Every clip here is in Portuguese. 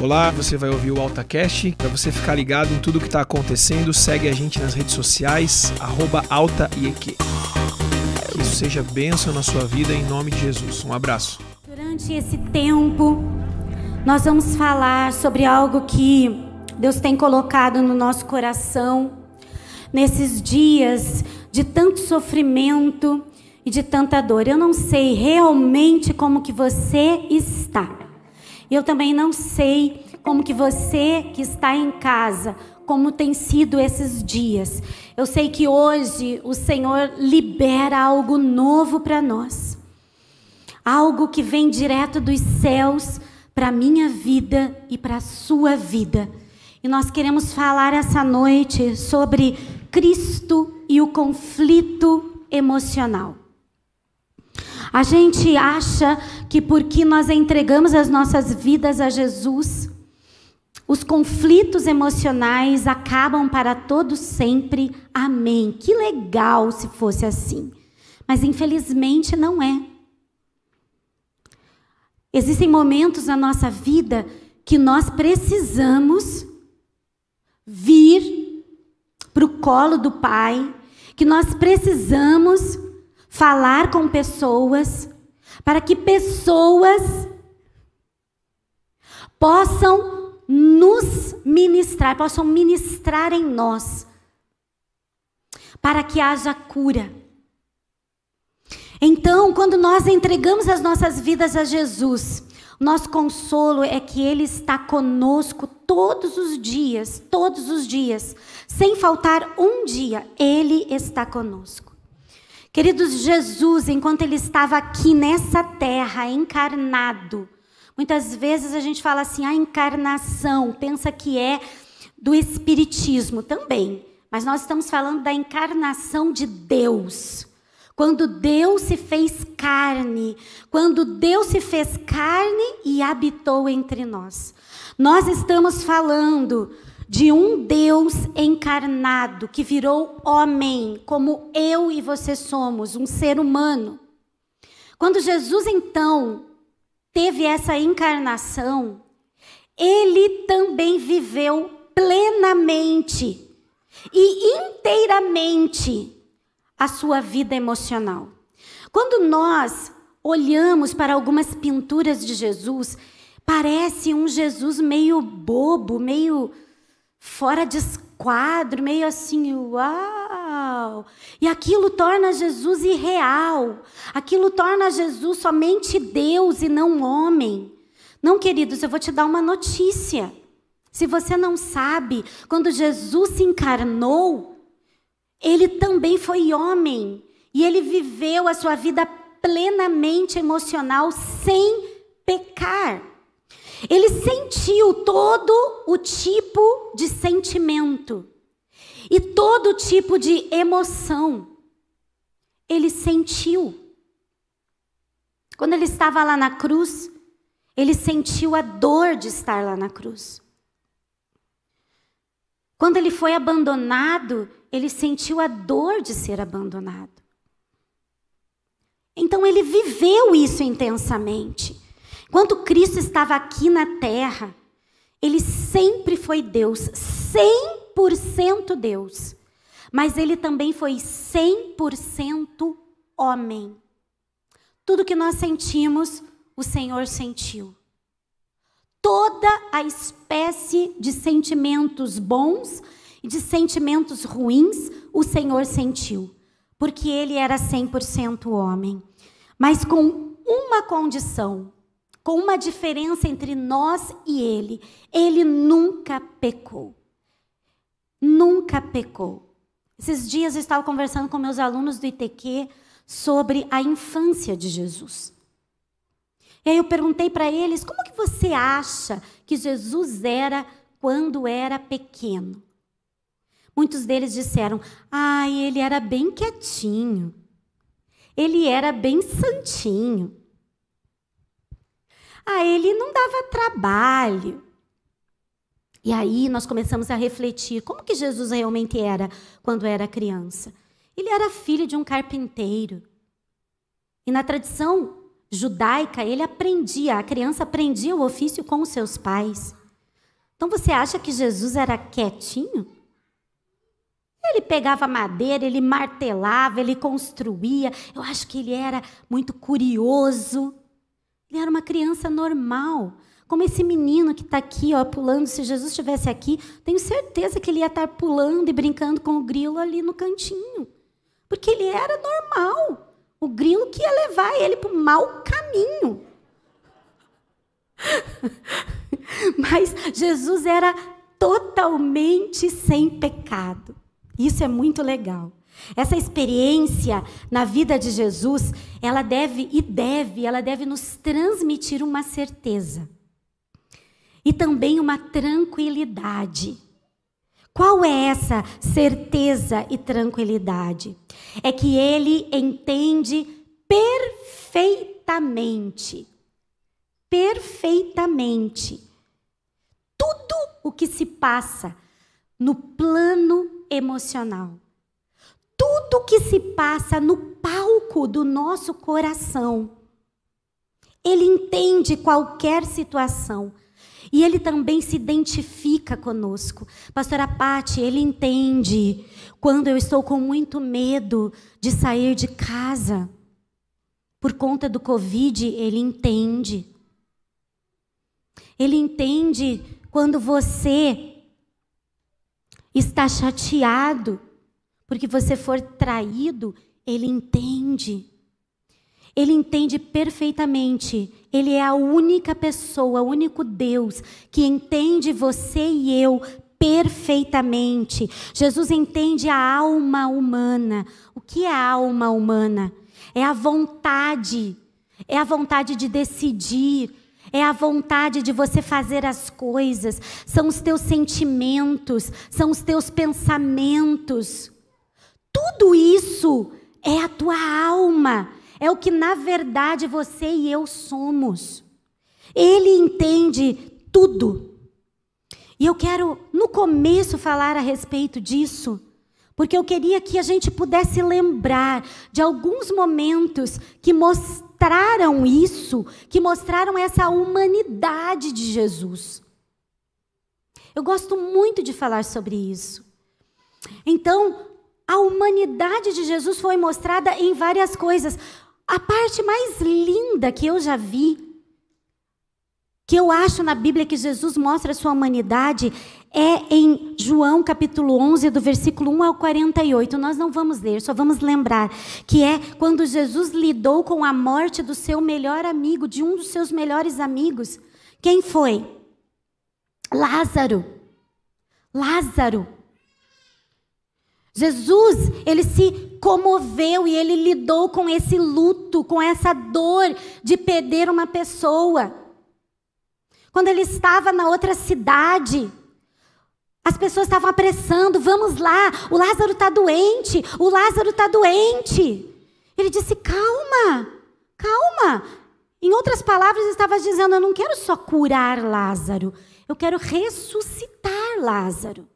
Olá, você vai ouvir o AltaCast. Para você ficar ligado em tudo que está acontecendo, segue a gente nas redes sociais, AltaIEQ. Que isso seja bênção na sua vida em nome de Jesus. Um abraço. Durante esse tempo, nós vamos falar sobre algo que Deus tem colocado no nosso coração nesses dias de tanto sofrimento e de tanta dor. Eu não sei realmente como que você está. Eu também não sei como que você que está em casa, como tem sido esses dias. Eu sei que hoje o Senhor libera algo novo para nós. Algo que vem direto dos céus para a minha vida e para a sua vida. E nós queremos falar essa noite sobre Cristo e o conflito emocional. A gente acha que porque nós entregamos as nossas vidas a Jesus, os conflitos emocionais acabam para todos sempre. Amém. Que legal se fosse assim. Mas infelizmente não é. Existem momentos na nossa vida que nós precisamos vir para o colo do Pai, que nós precisamos falar com pessoas, para que pessoas possam nos ministrar, possam ministrar em nós, para que haja cura. Então, quando nós entregamos as nossas vidas a Jesus, nosso consolo é que Ele está conosco todos os dias, todos os dias, sem faltar um dia, Ele está conosco. Queridos, Jesus, enquanto Ele estava aqui nessa terra, encarnado, muitas vezes a gente fala assim, a encarnação, pensa que é do Espiritismo também, mas nós estamos falando da encarnação de Deus. Quando Deus se fez carne, quando Deus se fez carne e habitou entre nós. Nós estamos falando de um Deus encarnado que virou homem, como eu e você somos, um ser humano. Quando Jesus então teve essa encarnação, ele também viveu plenamente e inteiramente a sua vida emocional. Quando nós olhamos para algumas pinturas de Jesus, parece um Jesus meio bobo, meio fora de esquadro, meio assim, uau! E aquilo torna Jesus irreal. Aquilo torna Jesus somente Deus e não homem. Não, queridos, eu vou te dar uma notícia. Se você não sabe, quando Jesus se encarnou, ele também foi homem e ele viveu a sua vida plenamente emocional sem pecar. Ele sentiu todo o tipo de sentimento e todo tipo de emoção. Ele sentiu. Quando ele estava lá na cruz, ele sentiu a dor de estar lá na cruz. Quando ele foi abandonado, ele sentiu a dor de ser abandonado. Então ele viveu isso intensamente. Quando Cristo estava aqui na terra, ele sempre foi Deus, 100% Deus. Mas ele também foi 100% homem. Tudo que nós sentimos, o Senhor sentiu. Toda a espécie de sentimentos bons e de sentimentos ruins, o Senhor sentiu, porque ele era 100% homem. Mas com uma condição, com uma diferença entre nós e ele: ele nunca pecou. Nunca pecou. Esses dias eu estava conversando com meus alunos do ITQ sobre a infância de Jesus. E aí eu perguntei para eles: como que você acha que Jesus era quando era pequeno? Muitos deles disseram: ah, ele era bem quietinho. Ele era bem santinho. Ah, ele não dava trabalho. E aí nós começamos a refletir como que Jesus realmente era quando era criança. Ele era filho de um carpinteiro. E na tradição judaica, ele aprendia, a criança aprendia o ofício com os seus pais. Então você acha que Jesus era quietinho? Ele pegava madeira, ele martelava, ele construía. Eu acho que ele era muito curioso. Ele era uma criança normal. Como esse menino que está aqui, ó, pulando. Se Jesus estivesse aqui, tenho certeza que ele ia estar pulando e brincando com o grilo ali no cantinho. Porque ele era normal. O grilo que ia levar ele para o mau caminho. Mas Jesus era totalmente sem pecado. Isso é muito legal. Essa experiência na vida de Jesus, ela deve e deve, ela deve nos transmitir uma certeza e também uma tranquilidade. Qual é essa certeza e tranquilidade? É que ele entende perfeitamente perfeitamente tudo o que se passa no plano emocional. Tudo que se passa no palco do nosso coração. Ele entende qualquer situação. E ele também se identifica conosco. Pastora Pati, ele entende quando eu estou com muito medo de sair de casa. Por conta do Covid, ele entende. Ele entende quando você está chateado porque você for traído, ele entende. Ele entende perfeitamente. Ele é a única pessoa, o único Deus que entende você e eu perfeitamente. Jesus entende a alma humana. O que é a alma humana? É a vontade, é a vontade de decidir, é a vontade de você fazer as coisas, são os teus sentimentos, são os teus pensamentos. Tudo isso é a tua alma, é o que na verdade você e eu somos. Ele entende tudo. E eu quero, no começo, falar a respeito disso, porque eu queria que a gente pudesse lembrar de alguns momentos que mostraram isso, que mostraram essa humanidade de Jesus. Eu gosto muito de falar sobre isso. Então, a humanidade de Jesus foi mostrada em várias coisas. A parte mais linda que eu já vi que eu acho na Bíblia que Jesus mostra a sua humanidade é em João capítulo 11, do versículo 1 ao 48. Nós não vamos ler, só vamos lembrar que é quando Jesus lidou com a morte do seu melhor amigo, de um dos seus melhores amigos. Quem foi? Lázaro. Lázaro. Jesus, ele se comoveu e ele lidou com esse luto, com essa dor de perder uma pessoa. Quando ele estava na outra cidade, as pessoas estavam apressando, vamos lá, o Lázaro está doente, o Lázaro está doente. Ele disse: calma, calma. Em outras palavras, estava dizendo: eu não quero só curar Lázaro, eu quero ressuscitar Lázaro.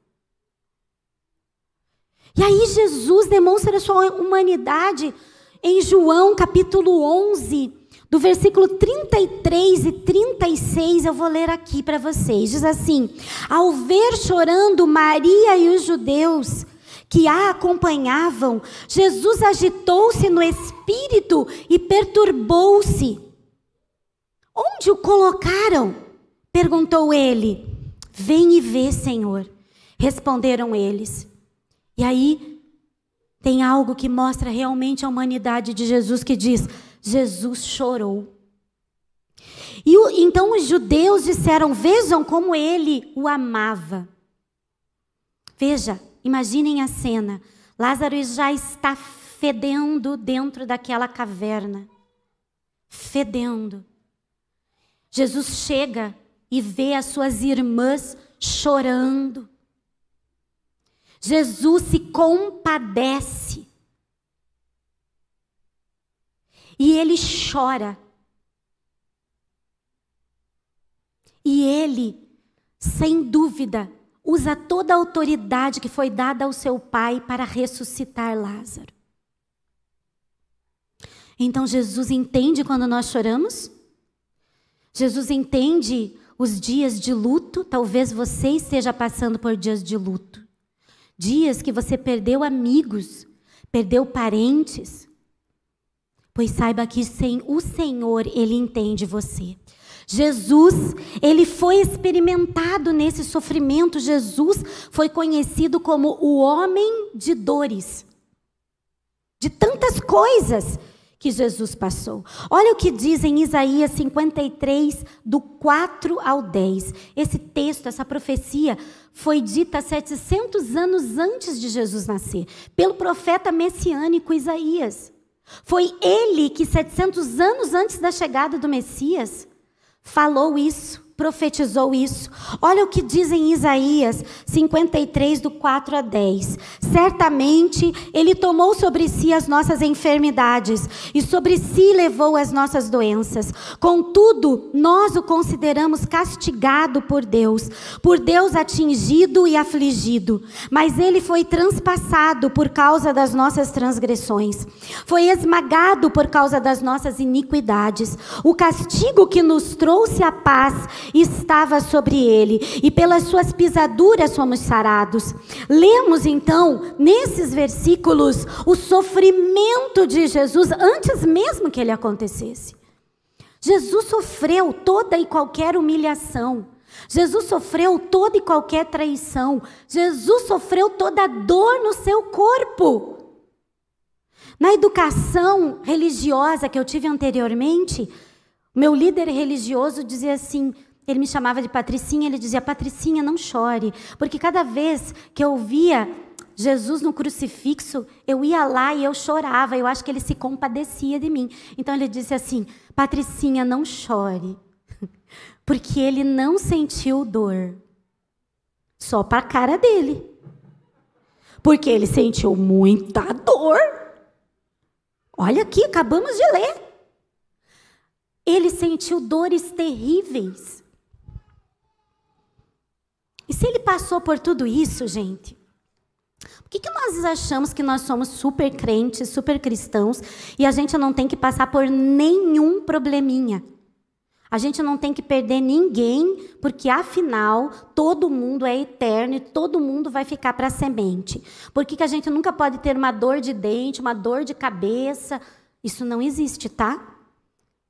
E aí Jesus demonstra a sua humanidade em João capítulo 11, do versículo 33 e 36, eu vou ler aqui para vocês. Diz assim: Ao ver chorando Maria e os judeus que a acompanhavam, Jesus agitou-se no espírito e perturbou-se. Onde o colocaram? perguntou ele. Vem e vê, Senhor. Responderam eles. E aí tem algo que mostra realmente a humanidade de Jesus que diz: Jesus chorou. E o, então os judeus disseram: Vejam como ele o amava. Veja, imaginem a cena. Lázaro já está fedendo dentro daquela caverna. Fedendo. Jesus chega e vê as suas irmãs chorando. Jesus se compadece. E ele chora. E ele, sem dúvida, usa toda a autoridade que foi dada ao seu pai para ressuscitar Lázaro. Então Jesus entende quando nós choramos? Jesus entende os dias de luto, talvez você esteja passando por dias de luto. Dias que você perdeu amigos, perdeu parentes. Pois saiba que sem o Senhor, Ele entende você. Jesus, ele foi experimentado nesse sofrimento. Jesus foi conhecido como o homem de dores. De tantas coisas que Jesus passou. Olha o que diz em Isaías 53, do 4 ao 10. Esse texto, essa profecia, foi dita 700 anos antes de Jesus nascer, pelo profeta messiânico Isaías. Foi ele que, 700 anos antes da chegada do Messias, falou isso profetizou isso. Olha o que diz em Isaías 53, do 4 a 10. Certamente ele tomou sobre si as nossas enfermidades e sobre si levou as nossas doenças. Contudo, nós o consideramos castigado por Deus, por Deus atingido e afligido. Mas ele foi transpassado por causa das nossas transgressões, foi esmagado por causa das nossas iniquidades. O castigo que nos trouxe a paz estava sobre ele, e pelas suas pisaduras fomos sarados. Lemos então, nesses versículos, o sofrimento de Jesus antes mesmo que ele acontecesse. Jesus sofreu toda e qualquer humilhação. Jesus sofreu toda e qualquer traição. Jesus sofreu toda dor no seu corpo. Na educação religiosa que eu tive anteriormente, meu líder religioso dizia assim: ele me chamava de Patricinha, ele dizia: Patricinha, não chore. Porque cada vez que eu via Jesus no crucifixo, eu ia lá e eu chorava. Eu acho que ele se compadecia de mim. Então ele disse assim: Patricinha, não chore. Porque ele não sentiu dor. Só para a cara dele. Porque ele sentiu muita dor. Olha aqui, acabamos de ler. Ele sentiu dores terríveis. E se ele passou por tudo isso, gente, por que, que nós achamos que nós somos super crentes, super cristãos, e a gente não tem que passar por nenhum probleminha? A gente não tem que perder ninguém, porque afinal todo mundo é eterno e todo mundo vai ficar para semente. Por que, que a gente nunca pode ter uma dor de dente, uma dor de cabeça? Isso não existe, tá?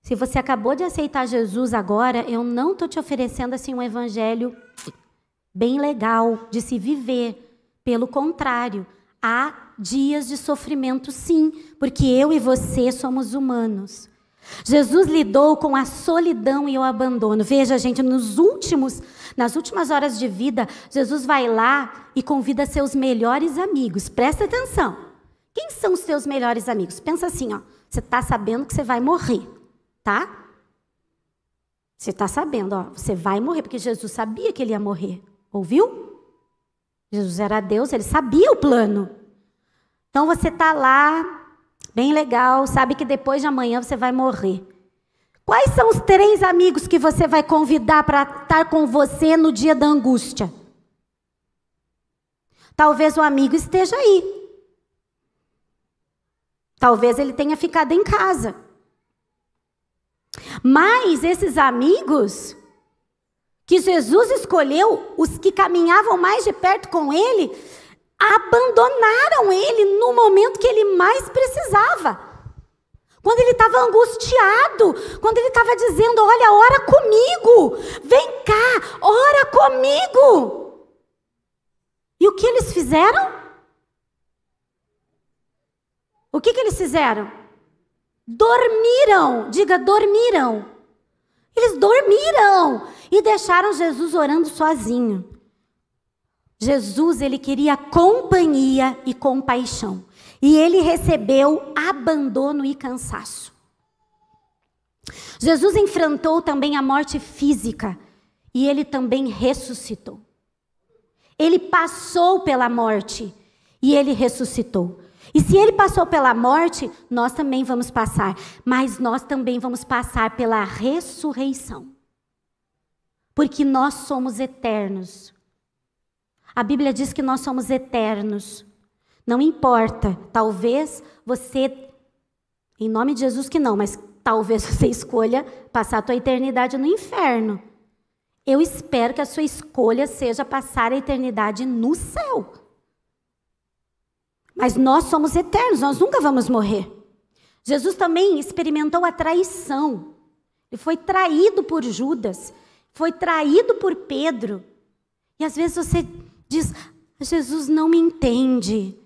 Se você acabou de aceitar Jesus agora, eu não estou te oferecendo assim um evangelho bem legal de se viver. Pelo contrário, há dias de sofrimento, sim, porque eu e você somos humanos. Jesus lidou com a solidão e o abandono. Veja, gente, nos últimos, nas últimas horas de vida, Jesus vai lá e convida seus melhores amigos. Presta atenção. Quem são os seus melhores amigos? Pensa assim, ó. Você está sabendo que você vai morrer, tá? Você está sabendo, ó. Você vai morrer porque Jesus sabia que ele ia morrer. Ouviu? Jesus era Deus, ele sabia o plano. Então você está lá, bem legal, sabe que depois de amanhã você vai morrer. Quais são os três amigos que você vai convidar para estar com você no dia da angústia? Talvez o amigo esteja aí. Talvez ele tenha ficado em casa. Mas esses amigos que Jesus escolheu, os que caminhavam mais de perto com ele, abandonaram ele no momento que ele mais precisava. Quando ele estava angustiado, quando ele estava dizendo: Olha, ora comigo, vem cá, ora comigo. E o que eles fizeram? O que, que eles fizeram? Dormiram, diga, dormiram. Eles dormiram e deixaram Jesus orando sozinho. Jesus, ele queria companhia e compaixão. E ele recebeu abandono e cansaço. Jesus enfrentou também a morte física e ele também ressuscitou. Ele passou pela morte e ele ressuscitou. E se ele passou pela morte, nós também vamos passar, mas nós também vamos passar pela ressurreição. Porque nós somos eternos. A Bíblia diz que nós somos eternos. Não importa, talvez você, em nome de Jesus que não, mas talvez você escolha passar a tua eternidade no inferno. Eu espero que a sua escolha seja passar a eternidade no céu. Mas nós somos eternos, nós nunca vamos morrer. Jesus também experimentou a traição. Ele foi traído por Judas, foi traído por Pedro. E às vezes você diz: Jesus não me entende.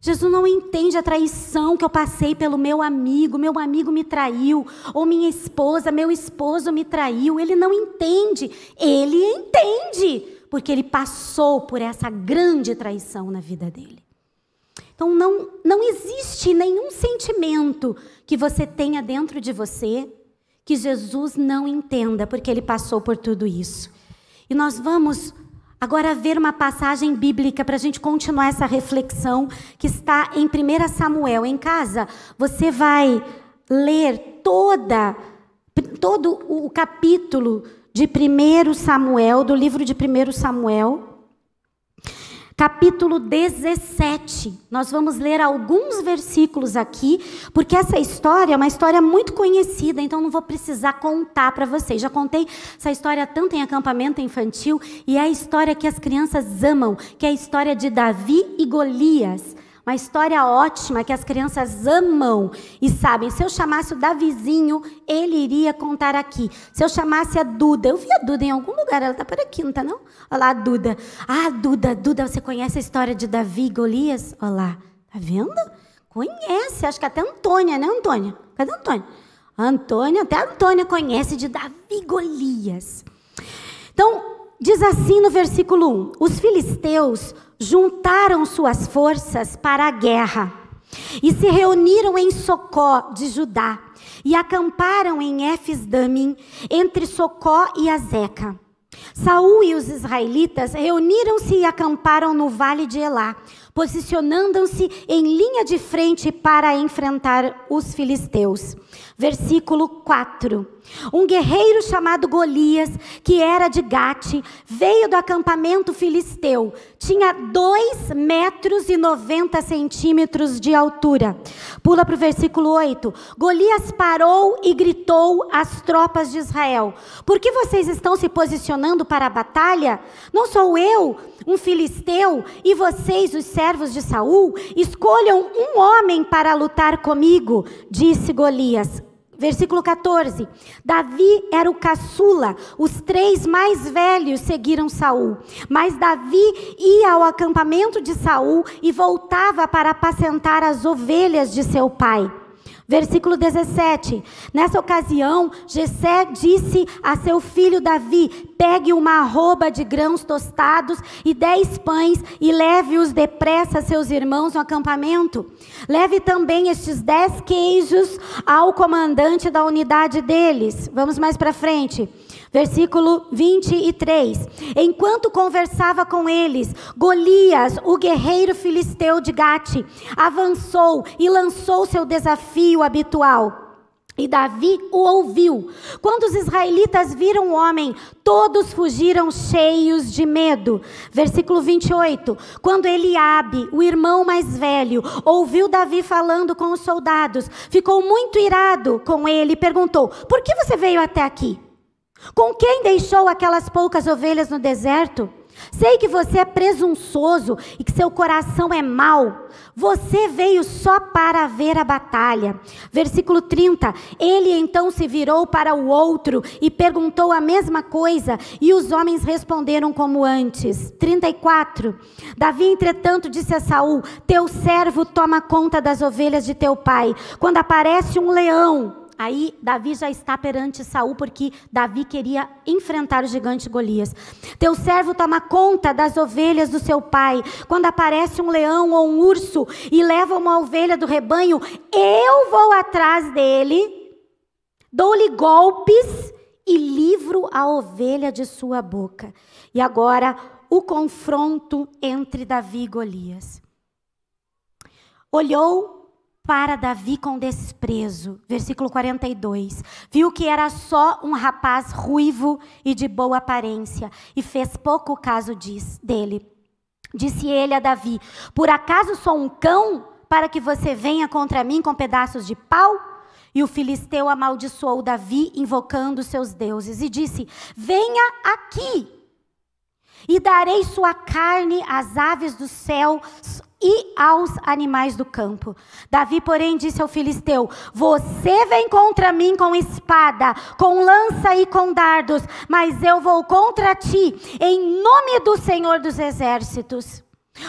Jesus não entende a traição que eu passei pelo meu amigo, meu amigo me traiu, ou minha esposa, meu esposo me traiu. Ele não entende. Ele entende, porque ele passou por essa grande traição na vida dele. Então não, não existe nenhum sentimento que você tenha dentro de você que Jesus não entenda, porque ele passou por tudo isso. E nós vamos Agora, ver uma passagem bíblica para a gente continuar essa reflexão que está em 1 Samuel. Em casa, você vai ler toda, todo o capítulo de 1 Samuel, do livro de 1 Samuel capítulo 17. Nós vamos ler alguns versículos aqui, porque essa história é uma história muito conhecida, então não vou precisar contar para vocês. Já contei essa história tanto em acampamento infantil e é a história que as crianças amam, que é a história de Davi e Golias. Uma história ótima que as crianças amam e sabem. Se eu chamasse o Davizinho, ele iria contar aqui. Se eu chamasse a Duda, eu vi a Duda em algum lugar, ela está por aqui, não está não? Olha lá a Duda. Ah, Duda, Duda, você conhece a história de Davi e Golias? Olha lá, tá vendo? Conhece, acho que até Antônia, né, Antônia? Cadê a Antônia? Antônia, até a Antônia conhece de Davi Golias. Então, diz assim no versículo 1: Os filisteus juntaram suas forças para a guerra e se reuniram em Socó de Judá e acamparam em Efes-Damim, entre Socó e Azeca. Saul e os israelitas reuniram-se e acamparam no vale de Elá, posicionando-se em linha de frente para enfrentar os filisteus. Versículo 4. Um guerreiro chamado Golias, que era de Gate, veio do acampamento filisteu. Tinha 2 metros e 90 centímetros de altura. Pula para o versículo 8. Golias parou e gritou às tropas de Israel: Por que vocês estão se posicionando para a batalha? Não sou eu, um filisteu, e vocês, os servos de Saul? Escolham um homem para lutar comigo, disse Golias. Versículo 14. Davi era o caçula, os três mais velhos seguiram Saul. Mas Davi ia ao acampamento de Saul e voltava para apacentar as ovelhas de seu pai. Versículo 17. Nessa ocasião, Jessé disse a seu filho Davi: Pegue uma arroba de grãos tostados e dez pães e leve-os depressa a seus irmãos no acampamento. Leve também estes dez queijos ao comandante da unidade deles. Vamos mais para frente. Versículo 23. Enquanto conversava com eles, Golias, o guerreiro filisteu de Gate, avançou e lançou seu desafio habitual. E Davi o ouviu. Quando os israelitas viram o homem, todos fugiram cheios de medo. Versículo 28. Quando Eliabe, o irmão mais velho, ouviu Davi falando com os soldados, ficou muito irado com ele e perguntou: Por que você veio até aqui? Com quem deixou aquelas poucas ovelhas no deserto? Sei que você é presunçoso e que seu coração é mau. Você veio só para ver a batalha. Versículo 30. Ele então se virou para o outro e perguntou a mesma coisa, e os homens responderam como antes. 34. Davi, entretanto, disse a Saul: Teu servo toma conta das ovelhas de teu pai. Quando aparece um leão, Aí Davi já está perante Saul porque Davi queria enfrentar o gigante Golias. Teu servo toma conta das ovelhas do seu pai. Quando aparece um leão ou um urso e leva uma ovelha do rebanho, eu vou atrás dele, dou-lhe golpes e livro a ovelha de sua boca. E agora o confronto entre Davi e Golias. Olhou para Davi com desprezo. Versículo 42. Viu que era só um rapaz ruivo e de boa aparência, e fez pouco caso diz, dele. Disse ele a Davi: Por acaso sou um cão para que você venha contra mim com pedaços de pau? E o filisteu amaldiçoou Davi, invocando seus deuses, e disse: Venha aqui, e darei sua carne às aves do céu e aos animais do campo. Davi, porém, disse ao filisteu: Você vem contra mim com espada, com lança e com dardos, mas eu vou contra ti, em nome do Senhor dos exércitos.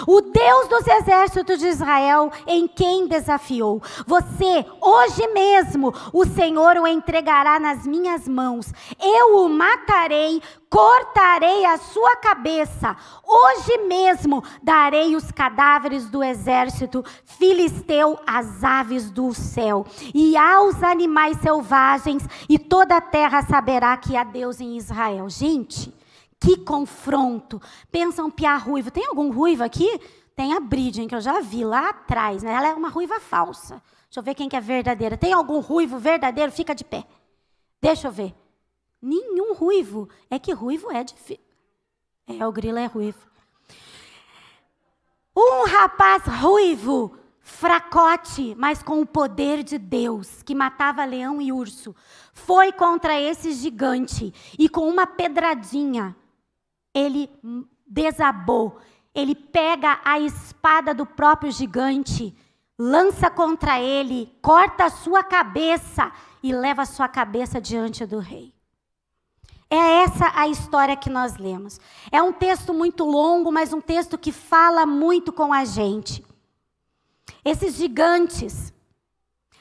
O Deus dos exércitos de Israel, em quem desafiou. Você, hoje mesmo, o Senhor o entregará nas minhas mãos. Eu o matarei, cortarei a sua cabeça. Hoje mesmo darei os cadáveres do exército filisteu às aves do céu e aos animais selvagens, e toda a terra saberá que há Deus em Israel. Gente. Que confronto. Pensa um piá ruivo. Tem algum ruivo aqui? Tem a Bridgen, que eu já vi lá atrás. Né? Ela é uma ruiva falsa. Deixa eu ver quem que é verdadeira. Tem algum ruivo verdadeiro? Fica de pé. Deixa eu ver. Nenhum ruivo. É que ruivo é difícil. É, o grilo é ruivo. Um rapaz ruivo, fracote, mas com o poder de Deus, que matava leão e urso, foi contra esse gigante e com uma pedradinha ele desabou. Ele pega a espada do próprio gigante, lança contra ele, corta a sua cabeça e leva a sua cabeça diante do rei. É essa a história que nós lemos. É um texto muito longo, mas um texto que fala muito com a gente. Esses gigantes,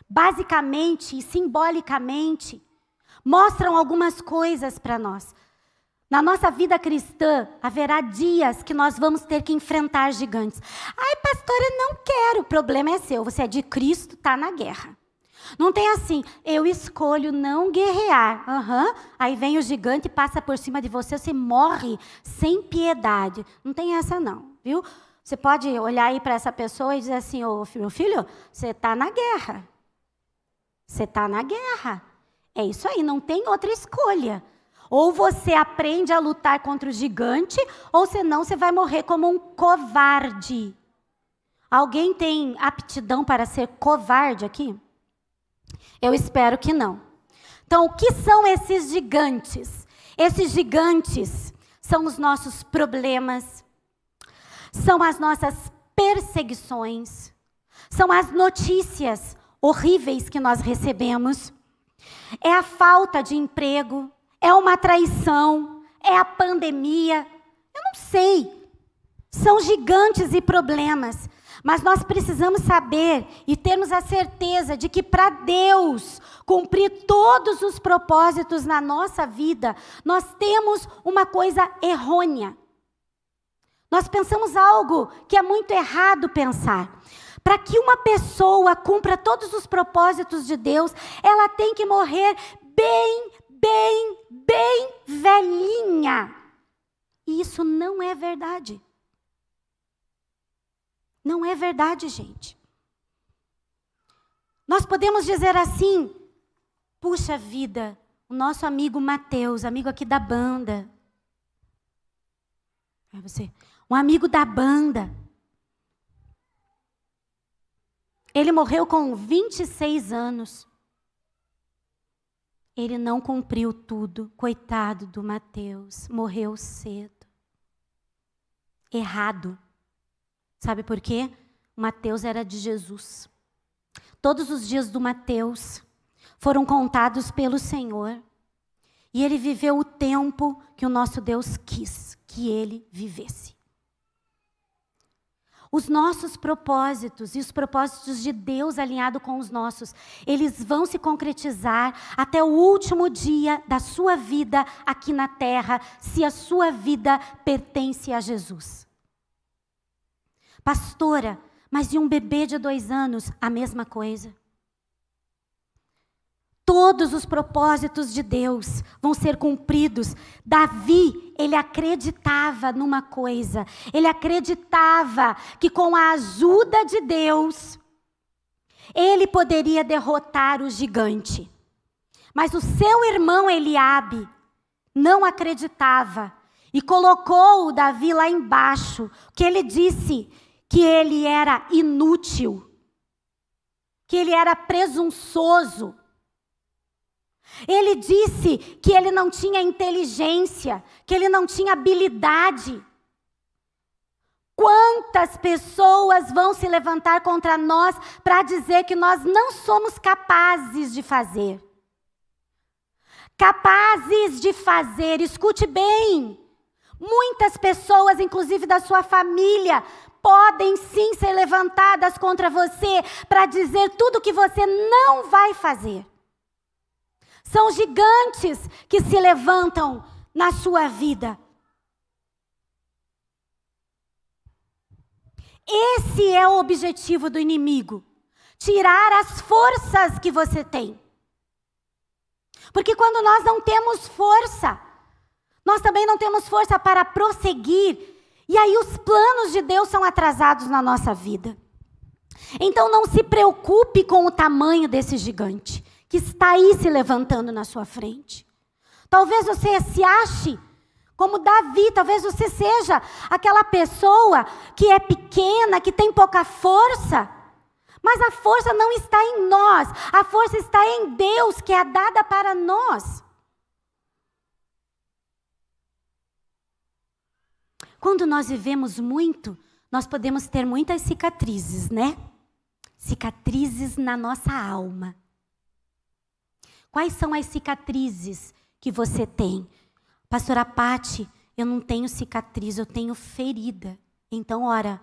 basicamente e simbolicamente, mostram algumas coisas para nós. Na nossa vida cristã, haverá dias que nós vamos ter que enfrentar gigantes. Ai, pastora, não quero. O problema é seu. Você é de Cristo, está na guerra. Não tem assim, eu escolho não guerrear. Uhum. Aí vem o gigante, passa por cima de você, você morre sem piedade. Não tem essa, não, viu? Você pode olhar aí para essa pessoa e dizer assim: Ô meu filho, você está na guerra. Você está na guerra. É isso aí, não tem outra escolha. Ou você aprende a lutar contra o gigante, ou senão você vai morrer como um covarde. Alguém tem aptidão para ser covarde aqui? Eu espero que não. Então, o que são esses gigantes? Esses gigantes são os nossos problemas, são as nossas perseguições, são as notícias horríveis que nós recebemos, é a falta de emprego, é uma traição? É a pandemia? Eu não sei. São gigantes e problemas. Mas nós precisamos saber e termos a certeza de que para Deus cumprir todos os propósitos na nossa vida, nós temos uma coisa errônea. Nós pensamos algo que é muito errado pensar. Para que uma pessoa cumpra todos os propósitos de Deus, ela tem que morrer bem, bem, bem velhinha. E isso não é verdade. Não é verdade, gente. Nós podemos dizer assim: puxa vida, o nosso amigo Mateus, amigo aqui da banda. É você, um amigo da banda. Ele morreu com 26 anos. Ele não cumpriu tudo. Coitado do Mateus, morreu cedo. Errado. Sabe por quê? O Mateus era de Jesus. Todos os dias do Mateus foram contados pelo Senhor. E ele viveu o tempo que o nosso Deus quis que ele vivesse. Os nossos propósitos e os propósitos de Deus alinhado com os nossos, eles vão se concretizar até o último dia da sua vida aqui na terra, se a sua vida pertence a Jesus. Pastora, mas e um bebê de dois anos? A mesma coisa. Todos os propósitos de Deus vão ser cumpridos. Davi, ele acreditava numa coisa. Ele acreditava que com a ajuda de Deus, ele poderia derrotar o gigante. Mas o seu irmão Eliabe não acreditava e colocou o Davi lá embaixo, que ele disse que ele era inútil, que ele era presunçoso Ele disse que ele não tinha inteligência, que ele não tinha habilidade. Quantas pessoas vão se levantar contra nós para dizer que nós não somos capazes de fazer? Capazes de fazer, escute bem. Muitas pessoas, inclusive da sua família, podem sim ser levantadas contra você para dizer tudo que você não vai fazer. São gigantes que se levantam na sua vida Esse é o objetivo do inimigo: tirar as forças que você tem. Porque quando nós não temos força, nós também não temos força para prosseguir, e aí os planos de Deus são atrasados na nossa vida. Então não se preocupe com o tamanho desse gigante que está aí se levantando na sua frente. Talvez você se ache como Davi, talvez você seja aquela pessoa que é pequena, que tem pouca força. Mas a força não está em nós, a força está em Deus, que é dada para nós. Quando nós vivemos muito, nós podemos ter muitas cicatrizes, né? Cicatrizes na nossa alma. Quais são as cicatrizes que você tem? Pastora Pati, eu não tenho cicatriz, eu tenho ferida. Então, ora,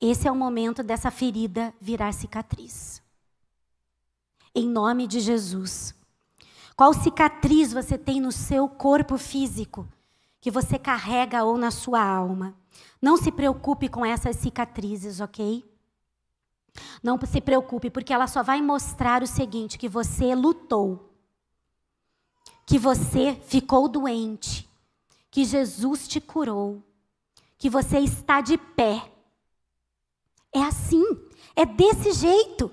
esse é o momento dessa ferida virar cicatriz. Em nome de Jesus. Qual cicatriz você tem no seu corpo físico que você carrega ou na sua alma? Não se preocupe com essas cicatrizes, ok? Não se preocupe, porque ela só vai mostrar o seguinte: que você lutou que você ficou doente, que Jesus te curou, que você está de pé. É assim, é desse jeito.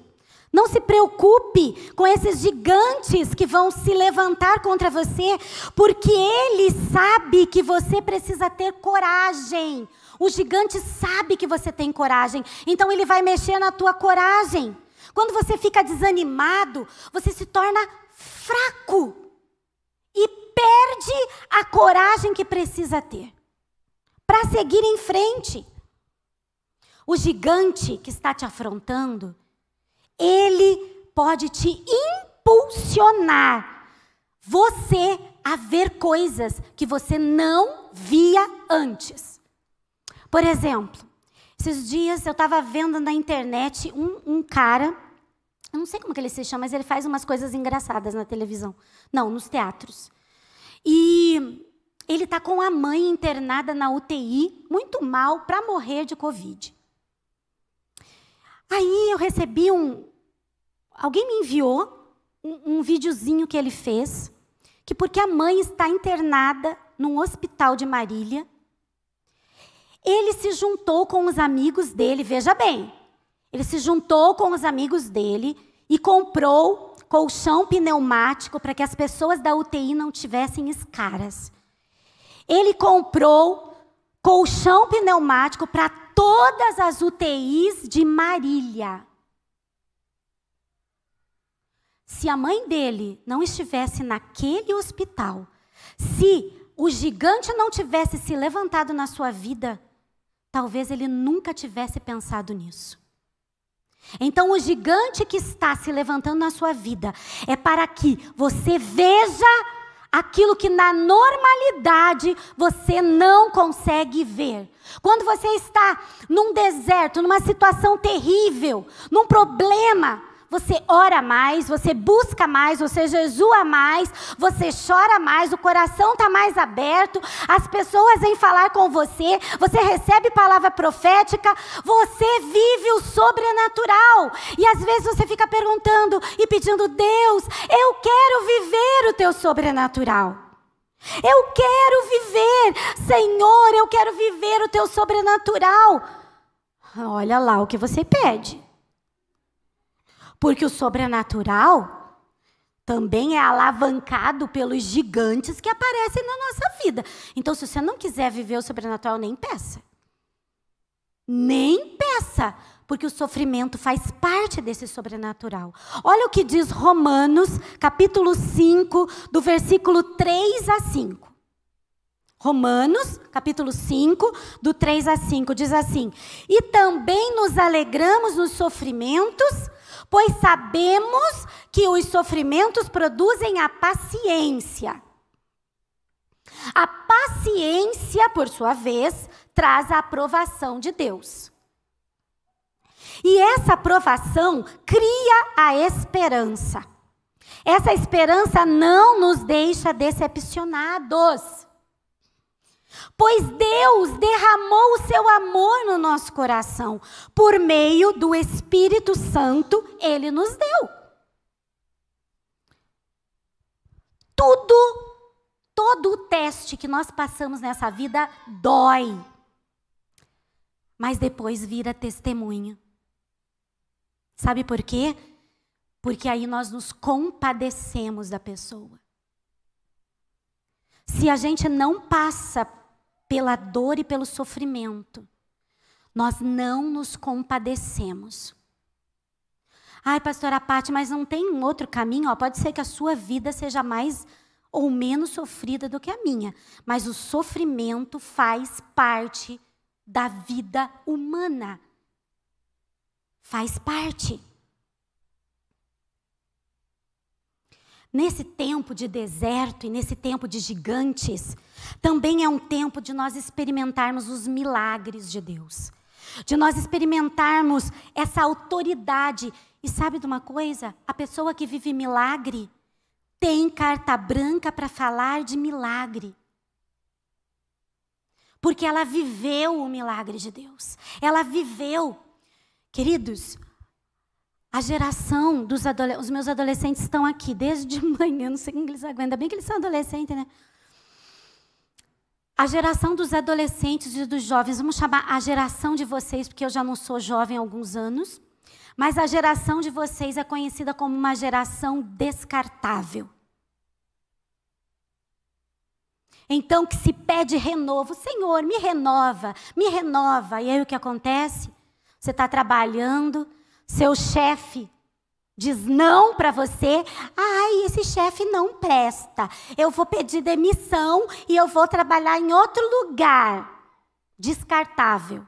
Não se preocupe com esses gigantes que vão se levantar contra você, porque ele sabe que você precisa ter coragem. O gigante sabe que você tem coragem, então ele vai mexer na tua coragem. Quando você fica desanimado, você se torna fraco e perde a coragem que precisa ter para seguir em frente. O gigante que está te afrontando, ele pode te impulsionar você a ver coisas que você não via antes. Por exemplo, esses dias eu estava vendo na internet um, um cara eu não sei como que ele se chama, mas ele faz umas coisas engraçadas na televisão. Não, nos teatros. E ele está com a mãe internada na UTI, muito mal, para morrer de Covid. Aí eu recebi um. Alguém me enviou um, um videozinho que ele fez, que porque a mãe está internada num hospital de Marília, ele se juntou com os amigos dele, veja bem, ele se juntou com os amigos dele e comprou colchão pneumático para que as pessoas da UTI não tivessem escaras. Ele comprou colchão pneumático para todas as UTIs de Marília. Se a mãe dele não estivesse naquele hospital, se o gigante não tivesse se levantado na sua vida, talvez ele nunca tivesse pensado nisso. Então, o gigante que está se levantando na sua vida é para que você veja aquilo que na normalidade você não consegue ver. Quando você está num deserto, numa situação terrível, num problema, você ora mais, você busca mais, você jejua mais, você chora mais, o coração está mais aberto, as pessoas vêm falar com você, você recebe palavra profética, você vive o sobrenatural. E às vezes você fica perguntando e pedindo, Deus, eu quero viver o teu sobrenatural. Eu quero viver, Senhor, eu quero viver o teu sobrenatural. Olha lá o que você pede. Porque o sobrenatural também é alavancado pelos gigantes que aparecem na nossa vida. Então, se você não quiser viver o sobrenatural, nem peça. Nem peça, porque o sofrimento faz parte desse sobrenatural. Olha o que diz Romanos, capítulo 5, do versículo 3 a 5. Romanos, capítulo 5, do 3 a 5, diz assim: E também nos alegramos nos sofrimentos, pois sabemos que os sofrimentos produzem a paciência. A paciência, por sua vez, traz a aprovação de Deus. E essa aprovação cria a esperança. Essa esperança não nos deixa decepcionados. Pois Deus derramou o seu amor no nosso coração. Por meio do Espírito Santo, ele nos deu. Tudo, todo o teste que nós passamos nessa vida dói. Mas depois vira testemunho. Sabe por quê? Porque aí nós nos compadecemos da pessoa. Se a gente não passa pela dor e pelo sofrimento, nós não nos compadecemos. Ai, pastora Pati, mas não tem um outro caminho? Ó, pode ser que a sua vida seja mais ou menos sofrida do que a minha, mas o sofrimento faz parte da vida humana faz parte. Nesse tempo de deserto e nesse tempo de gigantes, também é um tempo de nós experimentarmos os milagres de Deus, de nós experimentarmos essa autoridade. E sabe de uma coisa? A pessoa que vive milagre tem carta branca para falar de milagre. Porque ela viveu o milagre de Deus. Ela viveu. Queridos, a geração dos adolescentes, os meus adolescentes estão aqui desde manhã, não sei como eles aguentam, ainda bem que eles são adolescentes, né? A geração dos adolescentes e dos jovens, vamos chamar a geração de vocês, porque eu já não sou jovem há alguns anos, mas a geração de vocês é conhecida como uma geração descartável. Então, que se pede renovo, Senhor, me renova, me renova. E aí o que acontece? Você está trabalhando, seu chefe diz não para você. Ai, esse chefe não presta. Eu vou pedir demissão e eu vou trabalhar em outro lugar. Descartável.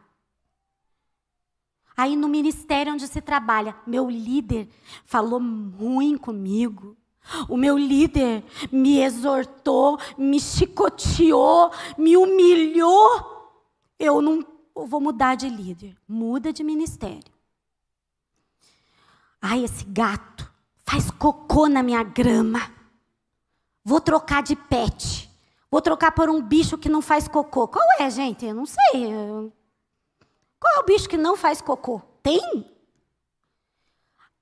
Aí no ministério onde se trabalha, meu líder falou ruim comigo. O meu líder me exortou, me chicoteou, me humilhou. Eu não ou vou mudar de líder? Muda de ministério. Ai, esse gato faz cocô na minha grama. Vou trocar de pet. Vou trocar por um bicho que não faz cocô. Qual é, gente? Eu não sei. Qual é o bicho que não faz cocô? Tem?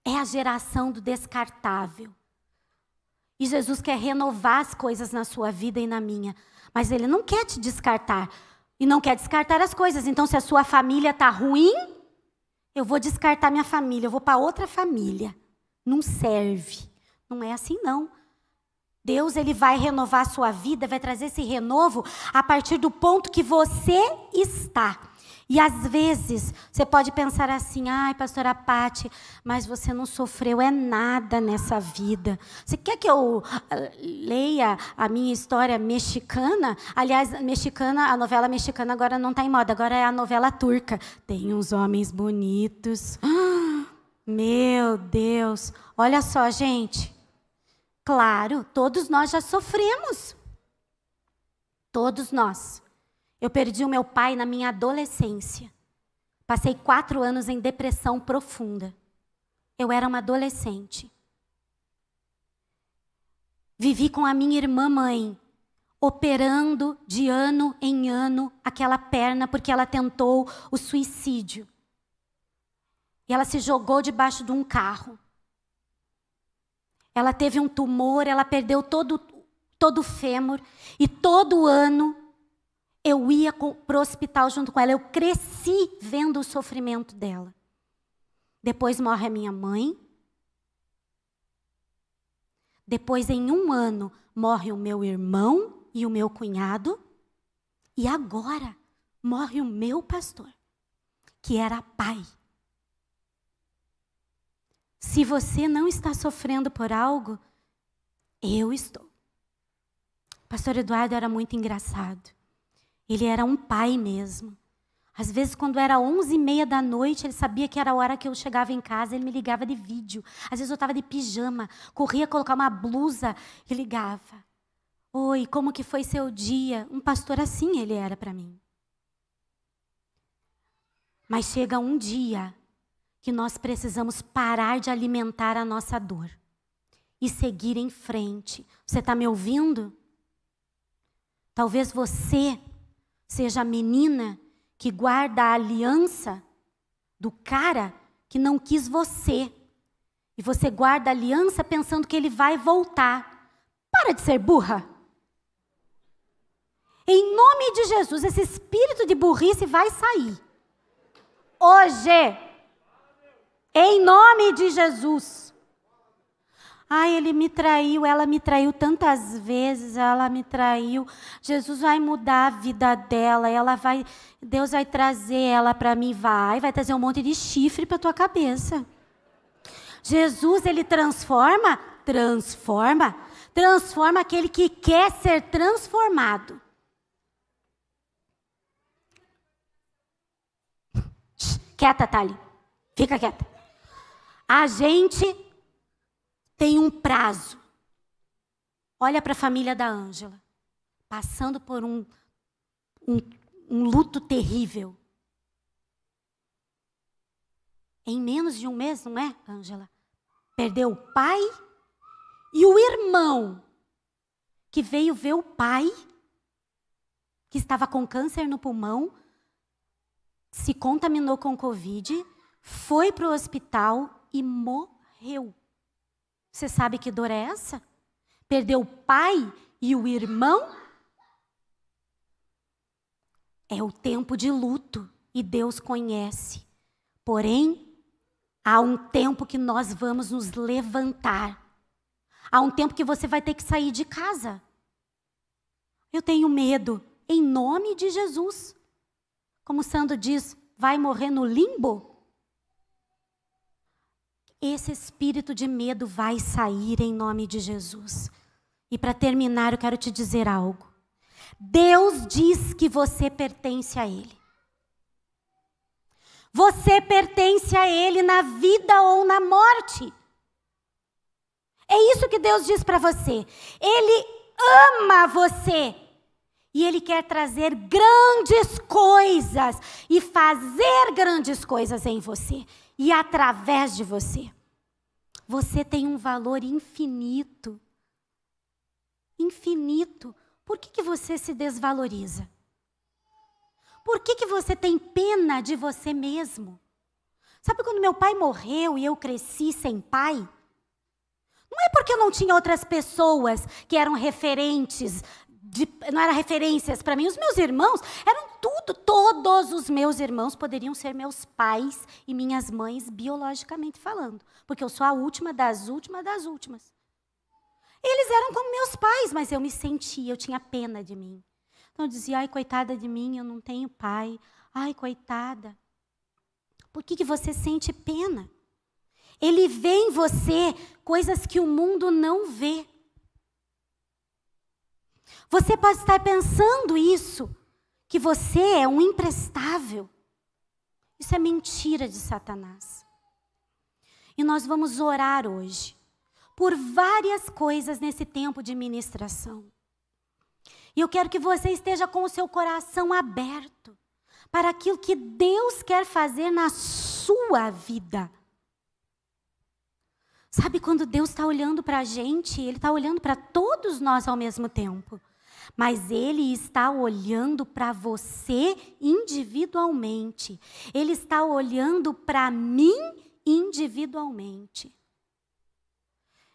É a geração do descartável. E Jesus quer renovar as coisas na sua vida e na minha. Mas Ele não quer te descartar e não quer descartar as coisas. Então, se a sua família está ruim, eu vou descartar minha família, eu vou para outra família. Não serve. Não é assim, não. Deus ele vai renovar a sua vida, vai trazer esse renovo a partir do ponto que você está. E às vezes você pode pensar assim: ai, pastora Pati, mas você não sofreu é nada nessa vida. Você quer que eu ah, leia a minha história mexicana? Aliás, mexicana, a novela mexicana agora não está em moda, agora é a novela turca. Tem uns homens bonitos. meu Deus, olha só, gente. Claro, todos nós já sofremos. Todos nós. Eu perdi o meu pai na minha adolescência. Passei quatro anos em depressão profunda. Eu era uma adolescente. Vivi com a minha irmã mãe, operando de ano em ano aquela perna porque ela tentou o suicídio. E ela se jogou debaixo de um carro. Ela teve um tumor, ela perdeu todo, todo o fêmur e todo ano eu ia para o hospital junto com ela. Eu cresci vendo o sofrimento dela. Depois morre a minha mãe. Depois, em um ano, morre o meu irmão e o meu cunhado. E agora morre o meu pastor, que era pai. Se você não está sofrendo por algo, eu estou. Pastor Eduardo era muito engraçado. Ele era um pai mesmo. Às vezes, quando era onze e meia da noite, ele sabia que era a hora que eu chegava em casa, ele me ligava de vídeo. Às vezes eu estava de pijama, corria colocar uma blusa e ligava. Oi, como que foi seu dia? Um pastor assim ele era para mim. Mas chega um dia que nós precisamos parar de alimentar a nossa dor e seguir em frente. Você está me ouvindo? Talvez você seja a menina que guarda a aliança do cara que não quis você. E você guarda a aliança pensando que ele vai voltar. Para de ser burra. Em nome de Jesus, esse espírito de burrice vai sair. Hoje. Em nome de Jesus. Ai, ele me traiu, ela me traiu tantas vezes, ela me traiu. Jesus vai mudar a vida dela, ela vai, Deus vai trazer ela para mim, vai, vai trazer um monte de chifre para tua cabeça. Jesus, ele transforma, transforma, transforma aquele que quer ser transformado. Quieta, Tali. Fica quieta. A gente tem um prazo. Olha para a família da Ângela, passando por um, um, um luto terrível. Em menos de um mês, não é, Ângela? Perdeu o pai e o irmão, que veio ver o pai, que estava com câncer no pulmão, se contaminou com Covid, foi para o hospital e morreu. Você sabe que dor é essa? Perdeu o pai e o irmão? É o tempo de luto e Deus conhece. Porém, há um tempo que nós vamos nos levantar. Há um tempo que você vai ter que sair de casa. Eu tenho medo, em nome de Jesus. Como Sandro diz, vai morrer no limbo? Esse espírito de medo vai sair em nome de Jesus. E para terminar, eu quero te dizer algo. Deus diz que você pertence a Ele. Você pertence a Ele na vida ou na morte. É isso que Deus diz para você. Ele ama você. E Ele quer trazer grandes coisas e fazer grandes coisas em você e através de você. Você tem um valor infinito. Infinito. Por que, que você se desvaloriza? Por que, que você tem pena de você mesmo? Sabe quando meu pai morreu e eu cresci sem pai? Não é porque eu não tinha outras pessoas que eram referentes de, não era referências para mim. Os meus irmãos eram tudo, todos os meus irmãos poderiam ser meus pais e minhas mães biologicamente falando, porque eu sou a última das últimas das últimas. Eles eram como meus pais, mas eu me sentia, eu tinha pena de mim. Então eu dizia, ai, coitada de mim, eu não tenho pai. Ai, coitada. Por que, que você sente pena? Ele vê em você coisas que o mundo não vê. Você pode estar pensando isso, que você é um imprestável. Isso é mentira de Satanás. E nós vamos orar hoje por várias coisas nesse tempo de ministração. E eu quero que você esteja com o seu coração aberto para aquilo que Deus quer fazer na sua vida. Sabe quando Deus está olhando para a gente, Ele está olhando para todos nós ao mesmo tempo mas Ele está olhando para você individualmente. Ele está olhando para mim individualmente.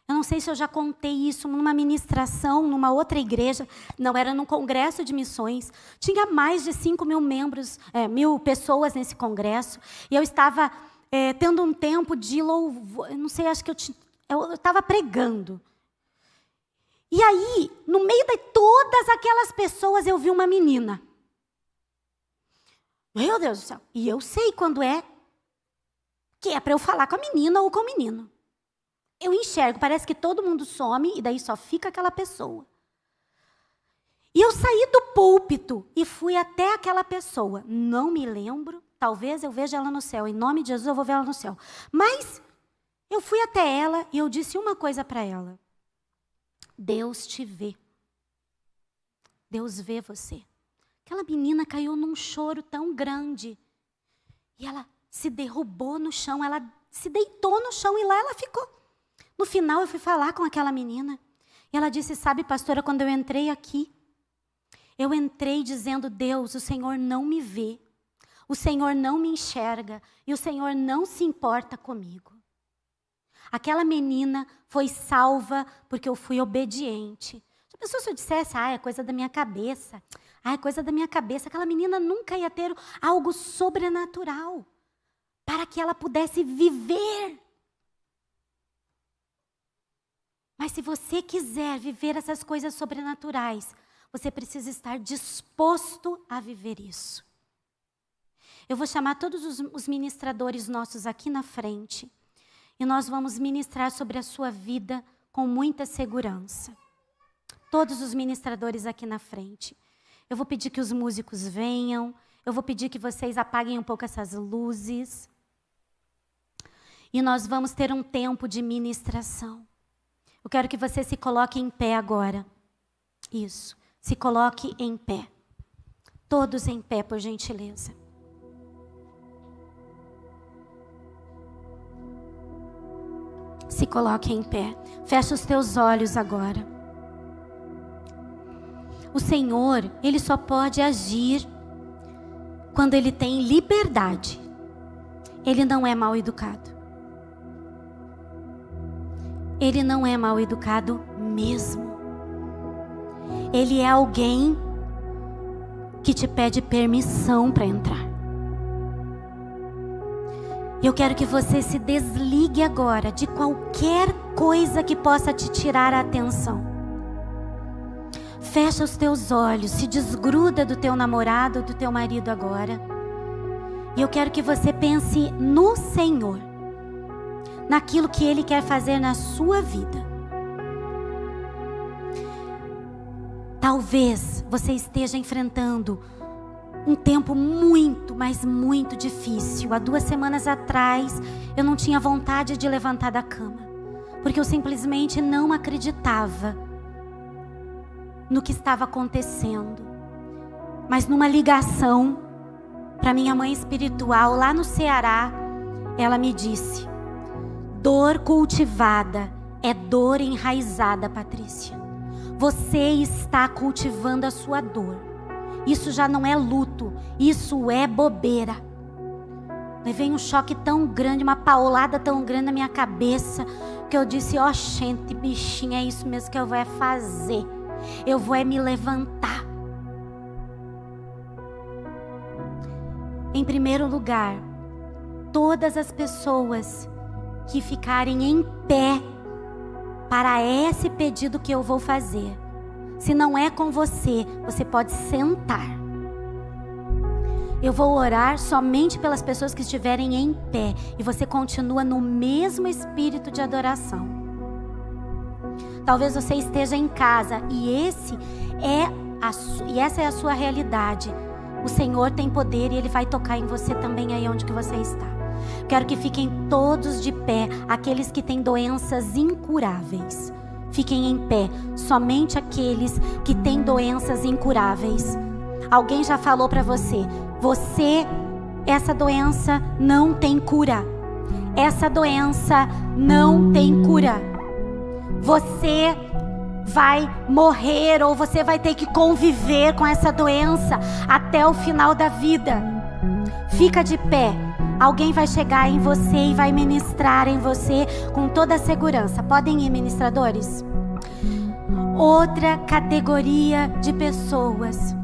Eu não sei se eu já contei isso numa ministração, numa outra igreja. Não, era num congresso de missões. Tinha mais de 5 mil membros, é, mil pessoas nesse congresso. E eu estava é, tendo um tempo de louvor. Não sei, acho que eu estava pregando. E aí, no meio de todas aquelas pessoas, eu vi uma menina. Meu Deus do céu. E eu sei quando é que é para eu falar com a menina ou com o menino. eu enxergo, parece que todo mundo some e daí só fica aquela pessoa. E eu saí do púlpito e fui até aquela pessoa. Não me lembro, talvez eu veja ela no céu. Em nome de Jesus eu vou ver ela no céu. Mas eu fui até ela e eu disse uma coisa para ela: Deus te vê. Deus vê você. Aquela menina caiu num choro tão grande. E ela se derrubou no chão, ela se deitou no chão e lá ela ficou. No final eu fui falar com aquela menina. E ela disse: Sabe, pastora, quando eu entrei aqui, eu entrei dizendo: Deus, o Senhor não me vê, o Senhor não me enxerga e o Senhor não se importa comigo. Aquela menina foi salva porque eu fui obediente. Já pensou se eu dissesse, ah, é coisa da minha cabeça? Ah, é coisa da minha cabeça. Aquela menina nunca ia ter algo sobrenatural para que ela pudesse viver. Mas se você quiser viver essas coisas sobrenaturais, você precisa estar disposto a viver isso. Eu vou chamar todos os, ministradores nossos aqui na frente e nós vamos ministrar sobre a sua vida com muita segurança. Todos os ministradores aqui na frente. Eu vou pedir que os músicos venham, eu vou pedir que vocês apaguem um pouco essas luzes. E nós vamos ter um tempo de ministração. Eu quero que você se coloque em pé agora. Isso. Se coloque em pé. Todos em pé, por gentileza. Se coloque em pé. Feche os teus olhos agora. O Senhor, Ele só pode agir quando Ele tem liberdade. Ele não é mal educado. Ele não é mal educado mesmo. Ele é alguém que te pede permissão para entrar. Eu quero que você se desligue agora de qualquer coisa que possa te tirar a atenção. Fecha os teus olhos, se desgruda do teu namorado, do teu marido agora. E eu quero que você pense no Senhor, naquilo que Ele quer fazer na sua vida. Talvez você esteja enfrentando um tempo muito, mas muito difícil. Há duas semanas atrás, eu não tinha vontade de levantar da cama, porque eu simplesmente não acreditava no que estava acontecendo. Mas numa ligação para minha mãe espiritual lá no Ceará, ela me disse: dor cultivada é dor enraizada, Patrícia. Você está cultivando a sua dor. Isso já não é luto, isso é bobeira. Levei um choque tão grande, uma paulada tão grande na minha cabeça, que eu disse: Ó, oh, gente, bichinha, é isso mesmo que eu vou é fazer. Eu vou é me levantar. Em primeiro lugar, todas as pessoas que ficarem em pé para esse pedido que eu vou fazer se não é com você, você pode sentar. Eu vou orar somente pelas pessoas que estiverem em pé e você continua no mesmo espírito de adoração. Talvez você esteja em casa e esse é a e essa é a sua realidade. O Senhor tem poder e ele vai tocar em você também aí onde que você está. Quero que fiquem todos de pé, aqueles que têm doenças incuráveis. Fiquem em pé, somente aqueles que têm doenças incuráveis. Alguém já falou para você: você, essa doença não tem cura. Essa doença não tem cura. Você vai morrer ou você vai ter que conviver com essa doença até o final da vida. Fica de pé. Alguém vai chegar em você e vai ministrar em você com toda a segurança. Podem ir, ministradores? Outra categoria de pessoas.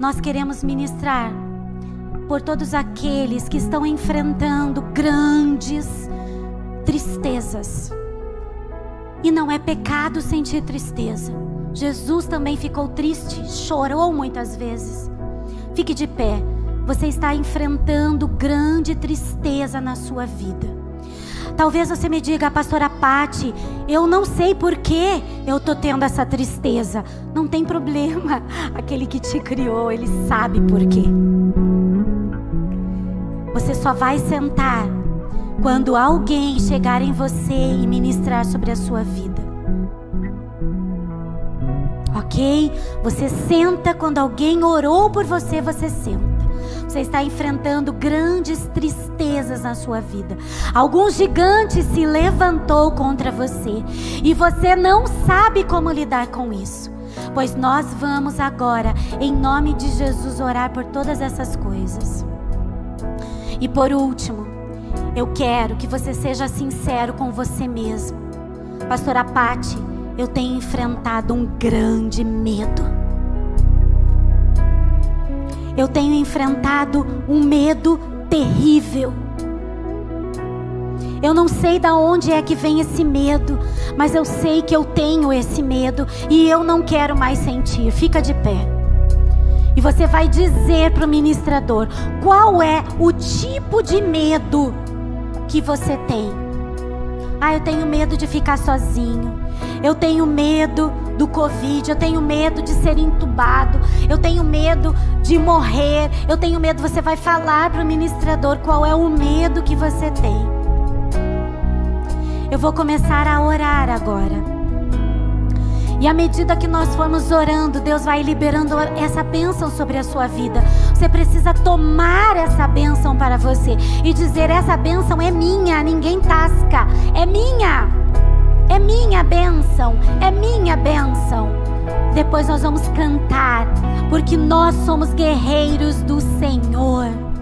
Nós queremos ministrar por todos aqueles que estão enfrentando grandes tristezas. E não é pecado sentir tristeza. Jesus também ficou triste, chorou muitas vezes. Fique de pé. Você está enfrentando grande tristeza na sua vida. Talvez você me diga, pastora Pati, eu não sei por que eu tô tendo essa tristeza. Não tem problema. Aquele que te criou, ele sabe por quê. Você só vai sentar quando alguém chegar em você e ministrar sobre a sua vida. Ok? Você senta quando alguém orou por você, você senta. Você está enfrentando grandes tristezas na sua vida. Algum gigante se levantou contra você e você não sabe como lidar com isso. Pois nós vamos agora, em nome de Jesus, orar por todas essas coisas. E por último, eu quero que você seja sincero com você mesmo. Pastora Pati, eu tenho enfrentado um grande medo. Eu tenho enfrentado um medo terrível. Eu não sei da onde é que vem esse medo, mas eu sei que eu tenho esse medo e eu não quero mais sentir. Fica de pé. E você vai dizer para o ministrador qual é o tipo de medo que você tem. Ah, eu tenho medo de ficar sozinho. Eu tenho medo do Covid. Eu tenho medo de ser entubado. Eu tenho medo de morrer. Eu tenho medo. Você vai falar para o ministrador qual é o medo que você tem. Eu vou começar a orar agora. E à medida que nós formos orando, Deus vai liberando essa bênção sobre a sua vida. Você precisa tomar essa bênção para você e dizer: essa bênção é minha, ninguém tasca, é minha, é minha bênção, é minha bênção. Depois nós vamos cantar, porque nós somos guerreiros do Senhor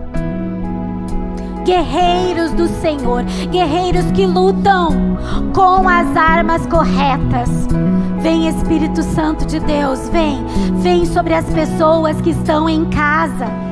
guerreiros do Senhor, guerreiros que lutam com as armas corretas. Vem Espírito Santo de Deus, vem, vem sobre as pessoas que estão em casa.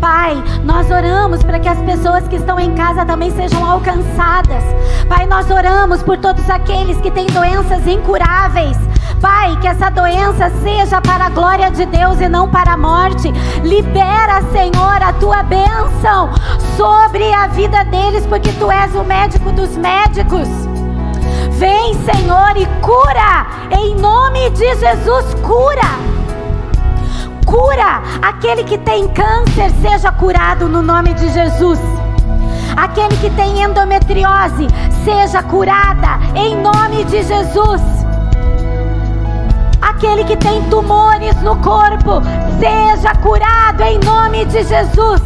Pai, nós oramos para que as pessoas que estão em casa também sejam alcançadas. Pai, nós oramos por todos aqueles que têm doenças incuráveis. Pai, que essa doença seja para a glória de Deus e não para a morte. Libera, Senhor, a tua bênção sobre a vida deles, porque tu és o médico dos médicos. Vem, Senhor, e cura, em nome de Jesus, cura. Cura aquele que tem câncer, seja curado no nome de Jesus. Aquele que tem endometriose, seja curada em nome de Jesus. Aquele que tem tumores no corpo, seja curado em nome de Jesus.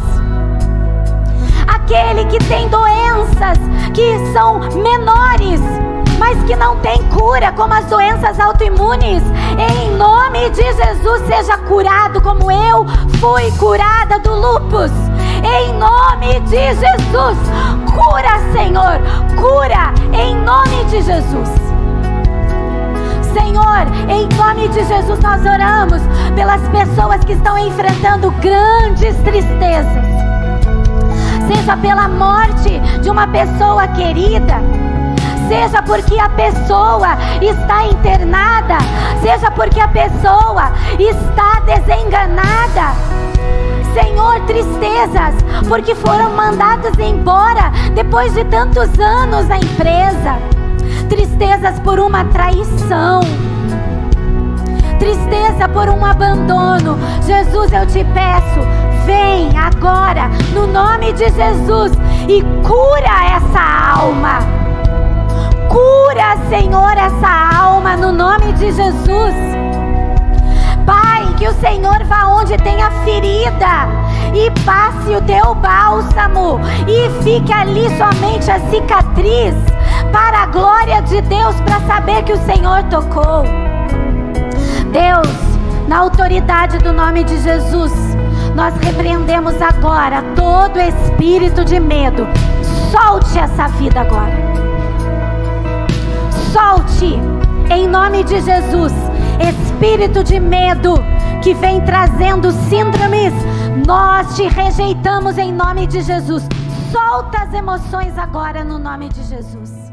Aquele que tem doenças que são menores, mas que não tem cura, como as doenças autoimunes. Em nome de Jesus, seja curado como eu fui curada do lupus. Em nome de Jesus, cura, Senhor, cura em nome de Jesus. Senhor, em nome de Jesus nós oramos pelas pessoas que estão enfrentando grandes tristezas. Seja pela morte de uma pessoa querida, seja porque a pessoa está internada, seja porque a pessoa está desenganada. Senhor, tristezas, porque foram mandados embora depois de tantos anos na empresa. Tristezas por uma traição. Tristeza por um abandono. Jesus, eu te peço, vem agora, no nome de Jesus, e cura essa alma Cura, Senhor, essa alma no nome de Jesus. Pai, que o Senhor vá onde tem a ferida e passe o teu bálsamo e fique ali somente a cicatriz para a glória de Deus, para saber que o Senhor tocou. Deus, na autoridade do nome de Jesus, nós repreendemos agora todo espírito de medo. Solte essa vida agora solte, em nome de Jesus, espírito de medo que vem trazendo síndromes, nós te rejeitamos em nome de Jesus. Solta as emoções agora no nome de Jesus.